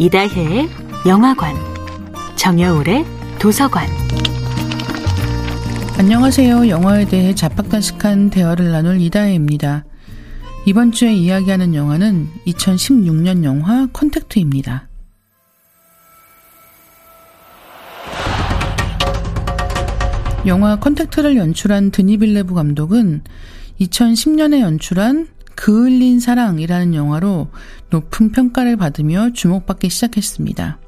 이다혜의 영화관, 정여울의 도서관. 안녕하세요. 영화에 대해 잡학다식한 대화를 나눌 이다혜입니다. 이번 주에 이야기하는 영화는 2016년 영화 컨택트입니다. 영화 컨택트를 연출한 드니빌레브 감독은 2010년에 연출한 그을린 사랑이라는 영화로 높은 평가를 받으며 주목받기 시작했습니다.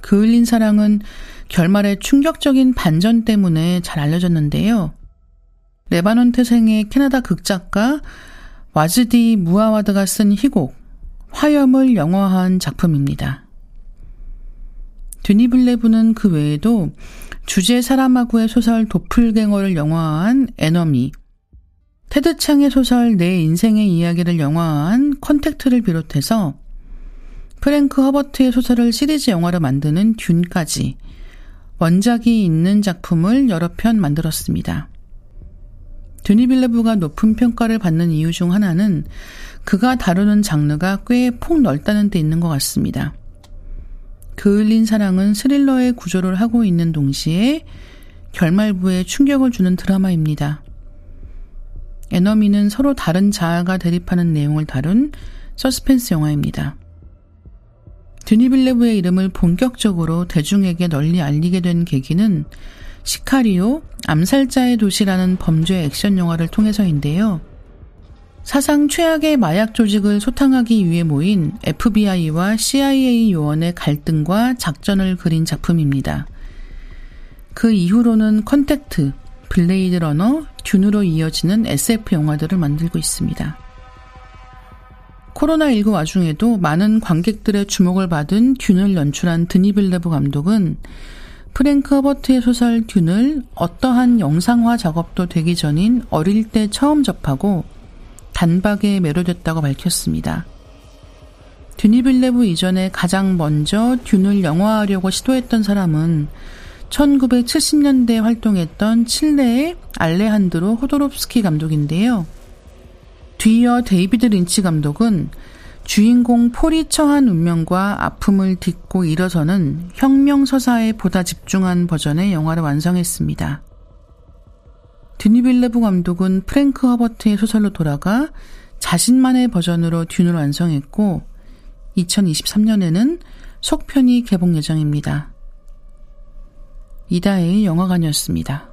그을린 사랑은 결말의 충격적인 반전 때문에 잘 알려졌는데요. 레바논 태생의 캐나다 극작가 와즈디 무아와드가 쓴 희곡 화염을 영화화한 작품입니다. 드니 블레브는 그 외에도 주제 사람하고의 소설 도플갱어를 영화화한 에너미, 테드 창의 소설 네 인생의 이야기를 영화화한 컨택트를 비롯해서 프랭크 허버트의 소설을 시리즈 영화로 만드는 듄까지 원작이 있는 작품을 여러 편 만들었습니다. 드니빌레브가 높은 평가를 받는 이유 중 하나는 그가 다루는 장르가 꽤 폭넓다는 데 있는 것 같습니다. 그을린 사랑은 스릴러의 구조를 하고 있는 동시에 결말부에 충격을 주는 드라마입니다. 에너미는 서로 다른 자아가 대립하는 내용을 다룬 서스펜스 영화입니다. 드니빌레브의 이름을 본격적으로 대중에게 널리 알리게 된 계기는 시카리오, 암살자의 도시라는 범죄 액션 영화를 통해서인데요. 사상 최악의 마약 조직을 소탕하기 위해 모인 FBI와 CIA 요원의 갈등과 작전을 그린 작품입니다. 그 이후로는 컨택트, 블레이드 러너, 듄으로 이어지는 SF 영화들을 만들고 있습니다. 코로나19 와중에도 많은 관객들의 주목을 받은 듄을 연출한 드니빌레브 감독은 프랭크 허버트의 소설 듄을 어떠한 영상화 작업도 되기 전인 어릴 때 처음 접하고 단박에 매료됐다고 밝혔습니다. 드니빌레브 이전에 가장 먼저 듄을 영화화하려고 시도했던 사람은 1970년대에 활동했던 칠레의 알레한드로 호도롭스키 감독인데요. 뒤이어 데이비드 린치 감독은 주인공 폴이 처한 운명과 아픔을 딛고 일어서는 혁명 서사에 보다 집중한 버전의 영화를 완성했습니다. 드니빌레브 감독은 프랭크 허버트의 소설로 돌아가 자신만의 버전으로 듄을 완성했고 2023년에는 속편이 개봉 예정입니다. 이다혜의 영화관이었습니다.